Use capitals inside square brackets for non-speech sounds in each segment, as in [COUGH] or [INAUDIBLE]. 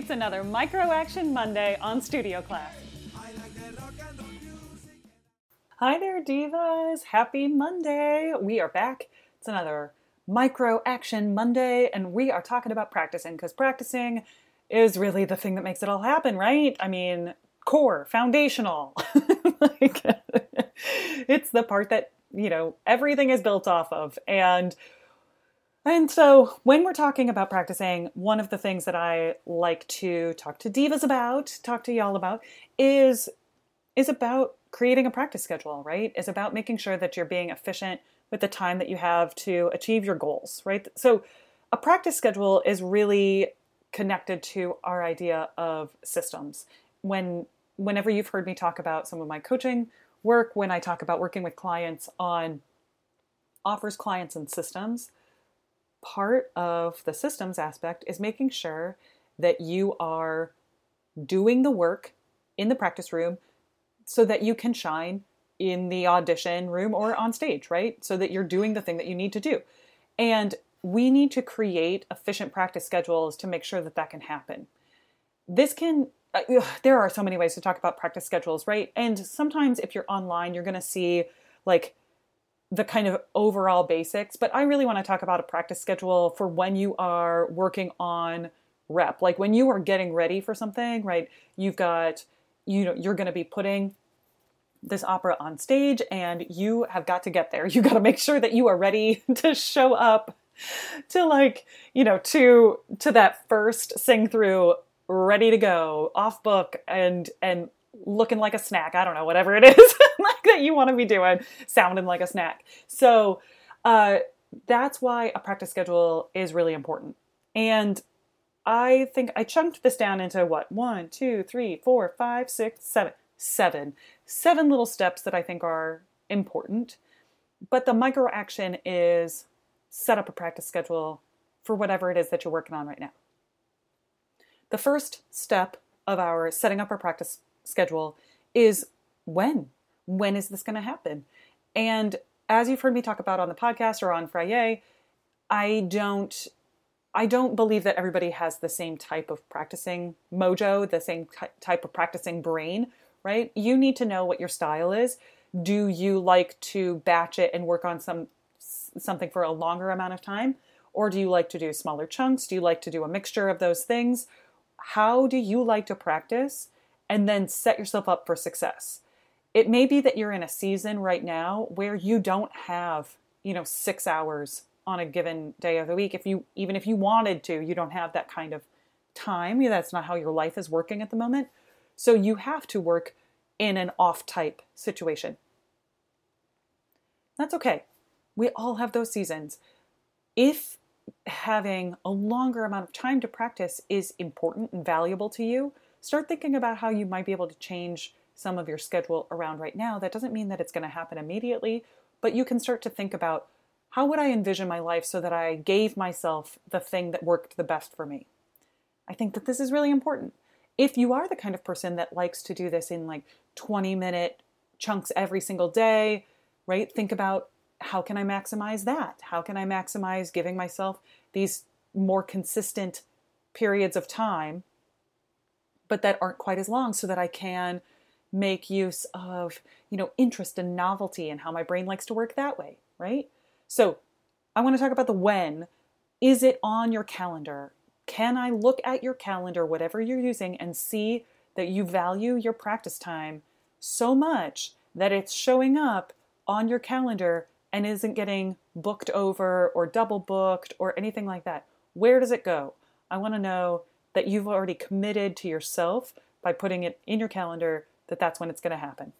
It's another Micro Action Monday on Studio Class. Hi there, divas. Happy Monday. We are back. It's another Micro Action Monday, and we are talking about practicing because practicing is really the thing that makes it all happen, right? I mean, core, foundational. [LAUGHS] like, [LAUGHS] it's the part that, you know, everything is built off of. And and so, when we're talking about practicing, one of the things that I like to talk to divas about, talk to y'all about, is is about creating a practice schedule, right? Is about making sure that you're being efficient with the time that you have to achieve your goals, right? So, a practice schedule is really connected to our idea of systems. When whenever you've heard me talk about some of my coaching work, when I talk about working with clients on offers, clients, and systems, part of the systems aspect is making sure that you are doing the work in the practice room so that you can shine in the audition room or on stage, right? So that you're doing the thing that you need to do. And we need to create efficient practice schedules to make sure that that can happen. This can, uh, there are so many ways to talk about practice schedules, right? And sometimes if you're online, you're going to see like the kind of overall basics, but I really want to talk about a practice schedule for when you are working on rep. Like when you are getting ready for something, right? You've got you know you're going to be putting this opera on stage and you have got to get there. You got to make sure that you are ready [LAUGHS] to show up to like, you know, to to that first sing through ready to go, off book and and looking like a snack. I don't know, whatever it is [LAUGHS] you want to be doing, sounding like a snack. So uh, that's why a practice schedule is really important. And I think I chunked this down into what one, two, three, four, five, six, seven, seven, seven little steps that I think are important. But the micro action is set up a practice schedule for whatever it is that you're working on right now. The first step of our setting up our practice schedule is when. When is this going to happen? And as you've heard me talk about on the podcast or on Friday, I don't I don't believe that everybody has the same type of practicing mojo, the same type of practicing brain, right? You need to know what your style is. Do you like to batch it and work on some something for a longer amount of time or do you like to do smaller chunks? Do you like to do a mixture of those things? How do you like to practice? and then set yourself up for success. It may be that you're in a season right now where you don't have, you know, 6 hours on a given day of the week if you even if you wanted to, you don't have that kind of time. That's not how your life is working at the moment. So you have to work in an off type situation. That's okay. We all have those seasons. If having a longer amount of time to practice is important and valuable to you, start thinking about how you might be able to change some of your schedule around right now. That doesn't mean that it's going to happen immediately, but you can start to think about how would I envision my life so that I gave myself the thing that worked the best for me. I think that this is really important. If you are the kind of person that likes to do this in like 20 minute chunks every single day, right? Think about how can I maximize that? How can I maximize giving myself these more consistent periods of time but that aren't quite as long so that I can make use of, you know, interest and novelty and how my brain likes to work that way, right? So, I want to talk about the when. Is it on your calendar? Can I look at your calendar, whatever you're using, and see that you value your practice time so much that it's showing up on your calendar and isn't getting booked over or double booked or anything like that? Where does it go? I want to know that you've already committed to yourself by putting it in your calendar that that's when it's going to happen.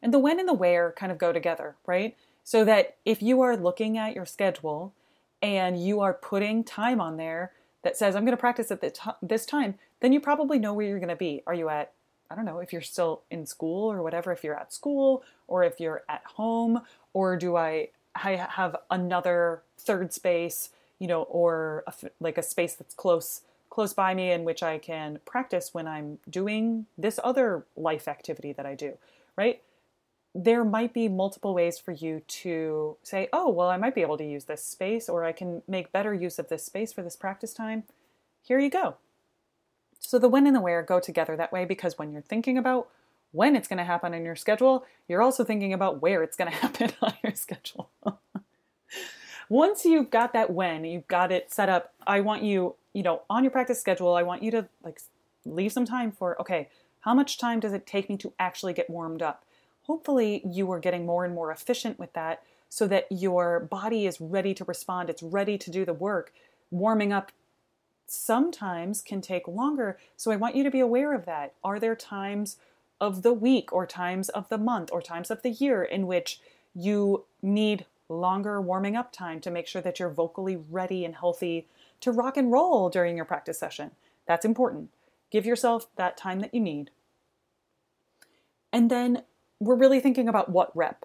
And the when and the where kind of go together, right? So that if you are looking at your schedule and you are putting time on there that says, I'm going to practice at this time, then you probably know where you're going to be. Are you at, I don't know, if you're still in school or whatever, if you're at school or if you're at home, or do I, I have another third space you know, or a, like a space that's close close by me in which I can practice when I'm doing this other life activity that I do, right? There might be multiple ways for you to say, oh, well, I might be able to use this space, or I can make better use of this space for this practice time. Here you go. So the when and the where go together that way because when you're thinking about when it's going to happen in your schedule, you're also thinking about where it's going [LAUGHS] to happen on your schedule. [LAUGHS] Once you've got that when, you've got it set up, I want you, you know, on your practice schedule, I want you to like leave some time for, okay, how much time does it take me to actually get warmed up? Hopefully, you are getting more and more efficient with that so that your body is ready to respond, it's ready to do the work. Warming up sometimes can take longer. So I want you to be aware of that. Are there times of the week or times of the month or times of the year in which you need longer warming up time to make sure that you're vocally ready and healthy to rock and roll during your practice session? That's important. Give yourself that time that you need. And then we're really thinking about what rep.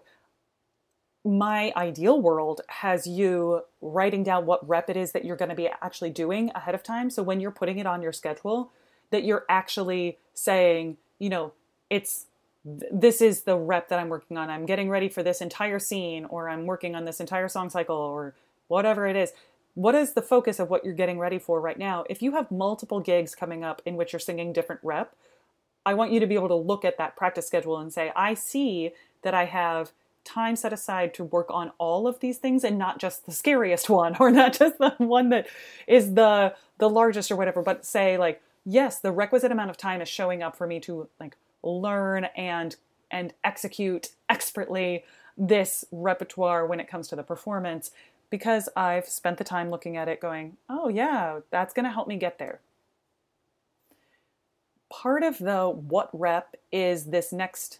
My ideal world has you writing down what rep it is that you're going to be actually doing ahead of time. So when you're putting it on your schedule, that you're actually saying, you know, it's this is the rep that I'm working on. I'm getting ready for this entire scene, or I'm working on this entire song cycle, or whatever it is. What is the focus of what you're getting ready for right now? If you have multiple gigs coming up in which you're singing different rep, I want you to be able to look at that practice schedule and say, I see that I have time set aside to work on all of these things and not just the scariest [LAUGHS] one or not just the one that is the the largest or whatever but say like yes the requisite amount of time is showing up for me to like learn and and execute expertly this repertoire when it comes to the performance because I've spent the time looking at it going, "Oh yeah, that's going to help me get there." Part of the what rep is this next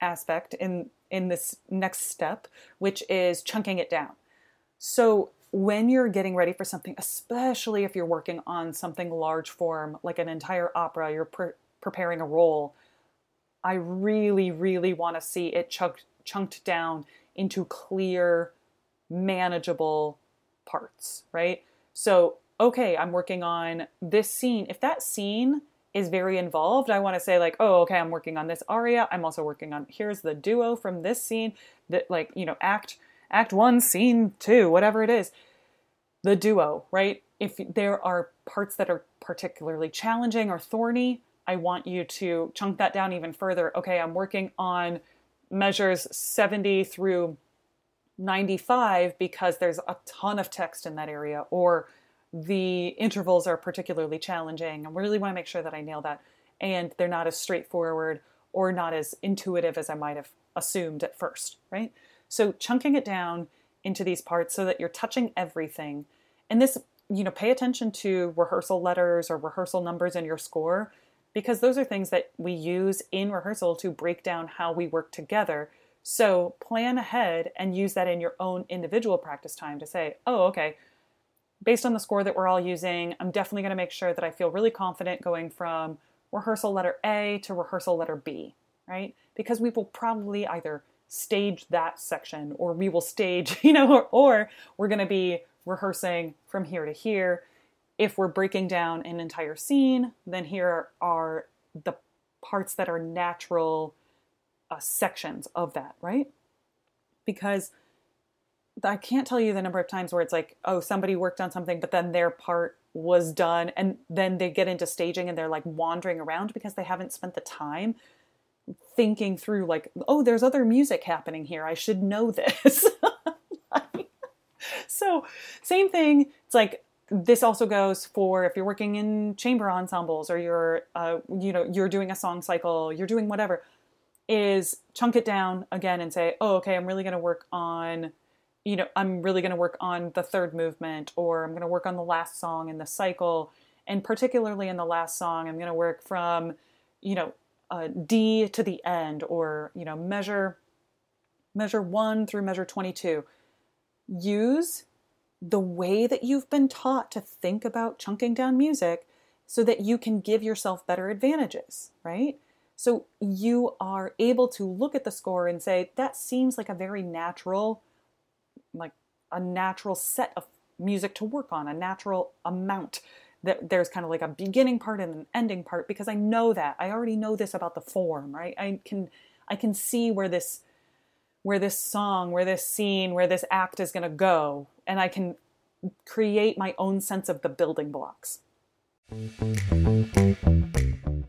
aspect in in this next step, which is chunking it down. So when you're getting ready for something, especially if you're working on something large form like an entire opera, you're pre- preparing a role, I really, really want to see it chunked, chunked down into clear, manageable parts, right? So, okay, I'm working on this scene. If that scene is very involved, I want to say, like, oh, okay, I'm working on this aria. I'm also working on, here's the duo from this scene, that, like, you know, act, act one, scene two, whatever it is. The duo, right? If there are parts that are particularly challenging or thorny, I want you to chunk that down even further. Okay, I'm working on measures 70 through 95 because there's a ton of text in that area, or the intervals are particularly challenging. I really want to make sure that I nail that. And they're not as straightforward or not as intuitive as I might have assumed at first, right? So chunking it down into these parts so that you're touching everything. And this, you know, pay attention to rehearsal letters or rehearsal numbers in your score because those are things that we use in rehearsal to break down how we work together. So plan ahead and use that in your own individual practice time to say, oh, okay, based on the score that we're all using, I'm definitely going to make sure that I feel really confident going from rehearsal letter A to rehearsal letter B, right? Because we will probably either stage that section or we will stage, [LAUGHS] you know, or, or we're going to be rehearsing from here to here if we're breaking down an entire scene, then here are the parts that are natural uh, sections of that, right? Because I can't tell you the number of times where it's like, oh, somebody worked on something, but then their part was done, and then they get into staging and they're like wandering around because they haven't spent the time thinking through, like, oh, there's other music happening here. I should know this. [LAUGHS] so, same thing. It's like, this also goes for if you're working in chamber ensembles or you're uh, you know you're doing a song cycle you're doing whatever is chunk it down again and say oh okay i'm really going to work on you know i'm really going to work on the third movement or i'm going to work on the last song in the cycle. And particularly in the last song i'm going to work from you know uh, d to the end or you know measure measure 1 through measure 22 use the way that you've been taught to think about chunking down music so that you can give yourself better advantages, right? So you are able to look at the score and say, that seems like a very natural, like a natural set of music to work on, a natural amount. That there's kind of like a beginning part and an ending part because I know that. I already know this about the form, right? I can I can see where this where this song, where this scene, where this act is going to go, and I can create my own sense of the building blocks.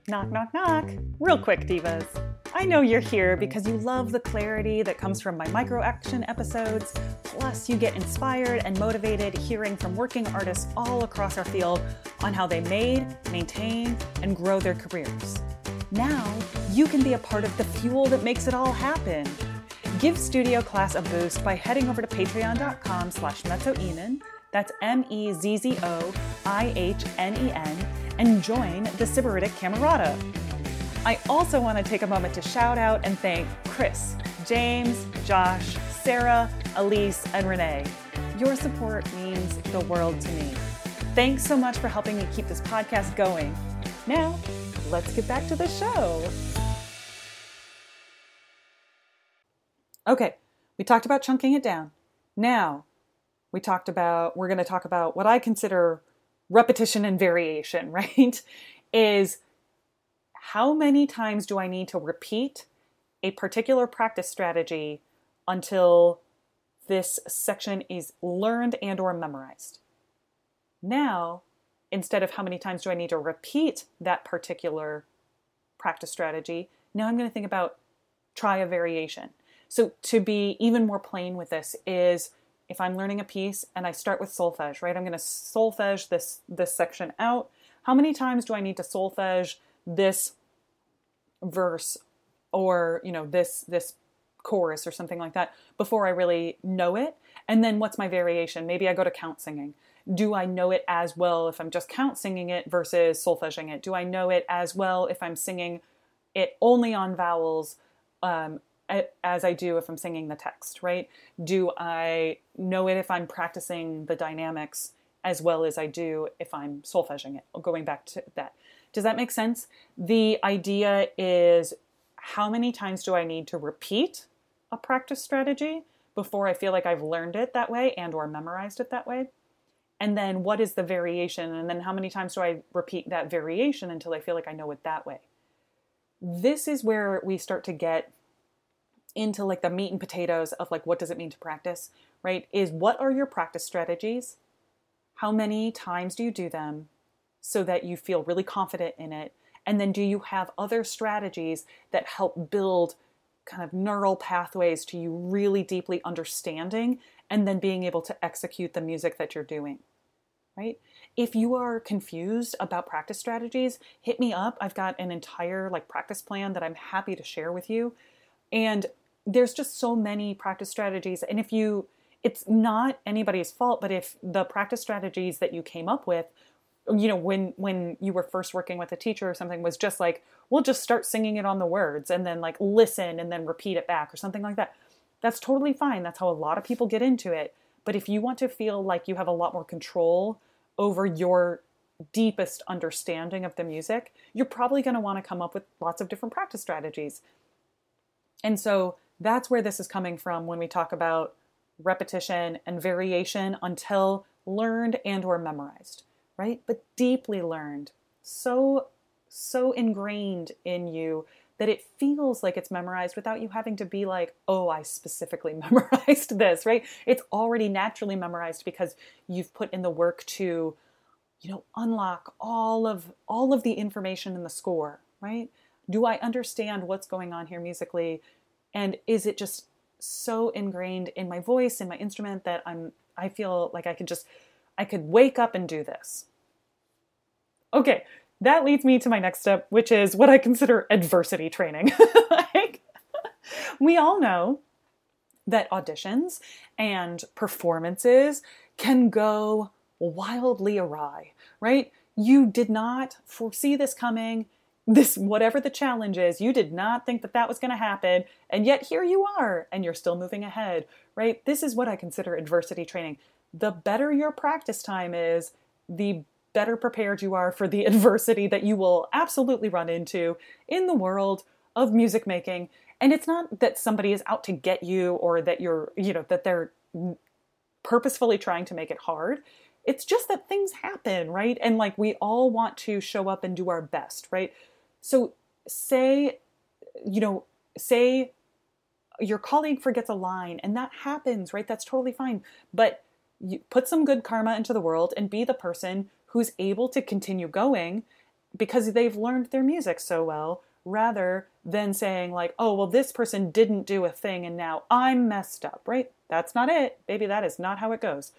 Knock, knock, knock. Real quick, divas. I know you're here because you love the clarity that comes from my micro action episodes. Plus, you get inspired and motivated hearing from working artists all across our field on how they made, maintain, and grow their careers. Now, you can be a part of the fuel that makes it all happen. Give Studio Class a boost by heading over to patreon.com slash mezzoihnen, that's M-E-Z-Z-O-I-H-N-E-N, and join the Sybaritic Camerata. I also want to take a moment to shout out and thank Chris, James, Josh, Sarah, Elise, and Renee. Your support means the world to me. Thanks so much for helping me keep this podcast going. Now, let's get back to the show. Okay, we talked about chunking it down. Now, we talked about, we're going to talk about what I consider repetition and variation, [LAUGHS] right? Is how many times do I need to repeat a particular practice strategy until this section is learned and or memorized. Now, instead of how many times do I need to repeat that particular practice strategy, now I'm going to think about try a variation. So to be even more plain with this is if I'm learning a piece and I start with solfege, right? I'm going to solfege this this section out. How many times do I need to solfege this verse or you know this this chorus or something like that before I really know it. And then what's my variation? Maybe I go to count singing. Do I know it as well if I'm just count singing it versus solfeging it? Do I know it as well if I'm singing it only on vowels um, as I do if I'm singing the text, right? Do I know it if I'm practicing the dynamics as well as I do if I'm solfeging it? Going back to that. Does that make sense? The idea is how many times do I need to repeat a practice strategy before I feel like I've learned it that way and or memorized it that way? And then what is the variation? And then how many times do I repeat that variation until I feel like I know it that way? This is where we start to get into like the meat and potatoes of like what does it mean to practice, right? Is what are your practice strategies? How many times do you do them? so that you feel really confident in it? And then do you have other strategies that help build kind of neural pathways to you really deeply understanding and then being able to execute the music that you're doing? Right? If you are confused about practice strategies, hit me up. I've got an entire like practice plan that I'm happy to share with you. And there's just so many practice strategies and if you it's not anybody's fault, but if the practice strategies that you came up with you know when when you were first working with a teacher or something was just like we'll just start singing it on the words and then like listen and then repeat it back or something like that that's totally fine that's how a lot of people get into it but if you want to feel like you have a lot more control over your deepest understanding of the music you're probably going to want to come up with lots of different practice strategies. And so that's where this is coming from when we talk about repetition and variation until learned and or memorized right? But deeply learned, so so ingrained in you that it feels like it's memorized without you having to be like, "Oh, I specifically [LAUGHS] memorized this," right? It's already naturally memorized because you've put in the work to you know, unlock all of all of the information in the score, right? Do I understand what's going on here musically? And is it just so ingrained in my voice in my instrument that I'm I feel like I could just I could wake up and do this. Okay, that leads me to my next step, which is what I consider adversity training. [LAUGHS] like, we all know that auditions and performances can go wildly awry, right? You did not foresee this coming. This, whatever the challenge is, you did not think that that was going to happen. And yet here you are, and you're still moving ahead, right? This is what I consider adversity training. The better your practice time is, the better prepared you are for the [LAUGHS] adversity that you will absolutely run into in the world of music making. And it's not that somebody is out to get you or that you're, you know, that they're purposefully trying to make it hard. It's just that things happen, right? And like we all want to show up and do our best, right? So say, you know, say your colleague forgets a line and that happens, right? That's totally fine. But you put some good karma into the world and be the person who's able to continue going because they've learned their music so well rather than saying like oh well this person didn't do a thing and now i'm messed up right that's not it baby that is not how it goes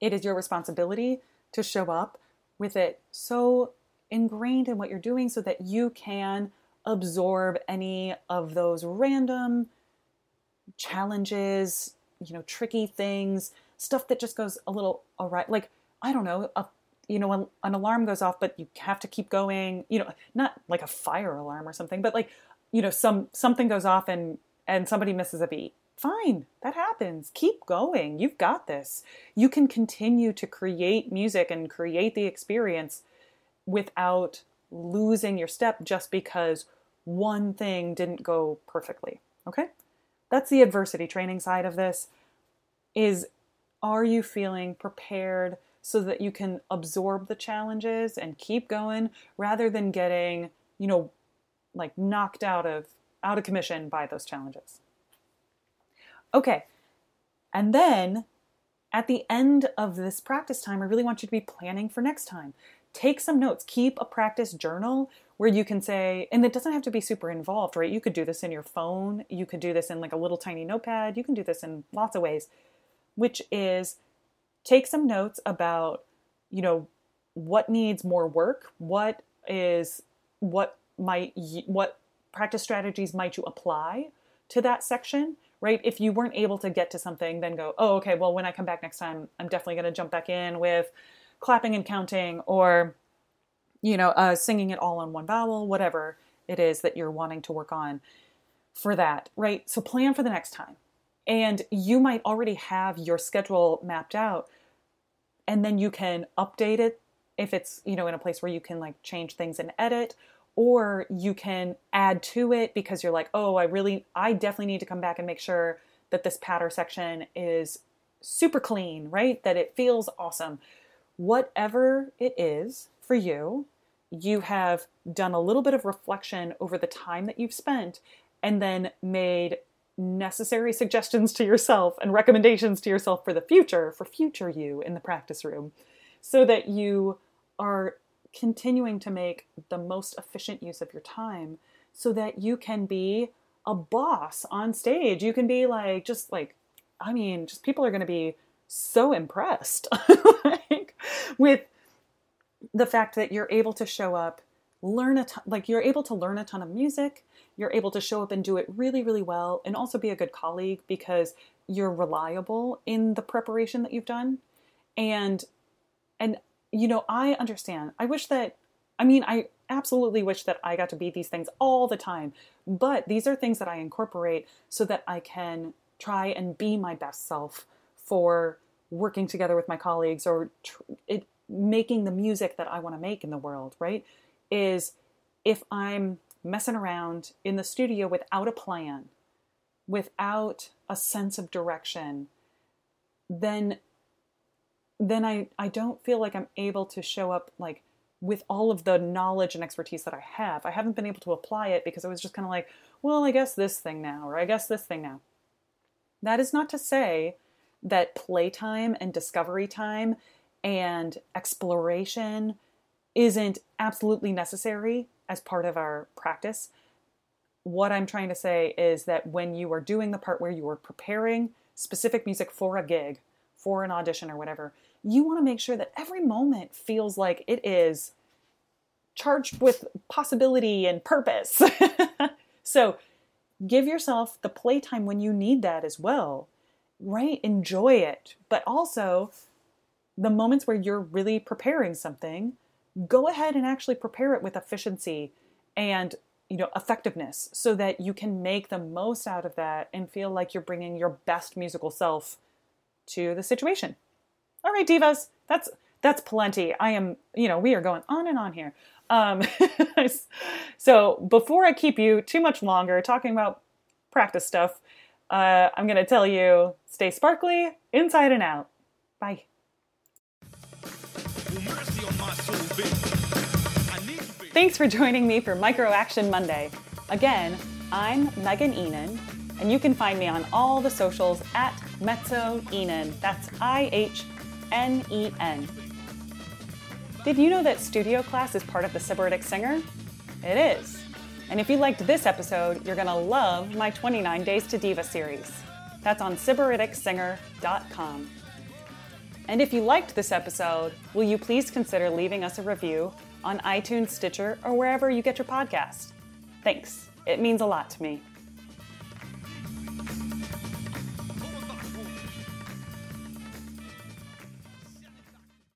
it is your responsibility to show up with it so ingrained in what you're doing so that you can absorb any of those random challenges, you know, tricky things, stuff that just goes a little awry. Like, I don't know, a, you know, an, an alarm goes off, but you have to keep going, you know, not like a fire alarm or something, but like, you know, some something goes off and and somebody misses a beat. Fine, that happens. Keep going. You've got this. You can continue to create music and create the experience without losing your step just because one thing didn't go perfectly. Okay? That's the adversity training side of this is are you feeling prepared so that you can absorb the challenges and keep going rather than getting, you know, like knocked out of out of commission by those challenges. Okay. And then at the end of this practice time, I really want you to be planning for next time. Take some notes, keep a practice journal where you can say, and it doesn't have to be super involved, right? You could do this in your phone, you could do this in like a little tiny notepad, you can do this in lots of ways, which is take some notes about, you know, what needs more work, what is, what might, what practice strategies might you apply to that section, right? If you weren't able to get to something, then go, oh, okay, well, when I come back next time, I'm definitely going to jump back in with clapping and counting or you know, uh, singing it all on one vowel, whatever it is that you're wanting to work on for that, right? So plan for the next time. And you might already have your schedule mapped out, and then you can update it if it's, you know, in a place where you can like change things and edit, or you can add to it because you're like, oh, I really, I definitely need to come back and make sure that this patter section is super clean, right? That it feels awesome. Whatever it is for you, you have done a little bit of reflection over the time that you've spent and then made necessary suggestions to yourself and recommendations to yourself for the future, for future you in the practice room, so that you are continuing to make the most efficient use of your time so that you can be a boss on stage. You can be like, just like, I mean, just people are going to be so impressed [LAUGHS] [LAUGHS] with the fact that you're able to show up, learn a ton, like you're able to learn a ton of music, you're able to show up and do it really, really well, and also be a good colleague because you're reliable in the preparation that you've done. And, and, you know, I understand. I wish that, I mean, I absolutely wish that I got to be these things all the time, but these are things that I incorporate so that I can try and be my best self for working together with my colleagues or tr- it, making the music that I want to make in the world, right? Is if I'm messing around in the studio without a plan, without a sense of direction, then then I, I don't feel like I'm able to show up like with all of the knowledge and expertise that I have. I haven't been able to apply it because I was just kind of like, well, I guess this thing now, or I guess this thing now. That is not to say that playtime and discovery time and exploration isn't absolutely necessary as part of our practice. What I'm trying to say is that when you are doing the part where you are preparing specific music for a gig, for an audition or whatever, you want to make sure that every moment feels like it is charged with possibility and purpose. [LAUGHS] so give yourself the playtime when you need that as well, right? Enjoy it, but also the moments where you're really preparing something, go ahead and actually prepare it with efficiency and you know effectiveness so that you can make the most out of that and feel like you're bringing your best musical self to the situation. All right, divas, that's that's plenty. I am, you know, we are going on and on here. Um, [LAUGHS] so before I keep you too much longer talking about practice stuff, uh, I'm going to tell you stay sparkly inside and out. Bye. Thanks for joining me for Micro Action Monday. Again, I'm Megan Ihnen, and you can find me on all the socials at Mezzo Ihnen. That's I H N E N. Did you know that studio class is part of the Sybaritic Singer? It is. And if you liked this episode, you're going to love my 29 Days to Diva series. That's on SybariticSinger.com. And if you liked this episode, will you please consider leaving us a review on iTunes, Stitcher, or wherever you get your podcast? Thanks. It means a lot to me.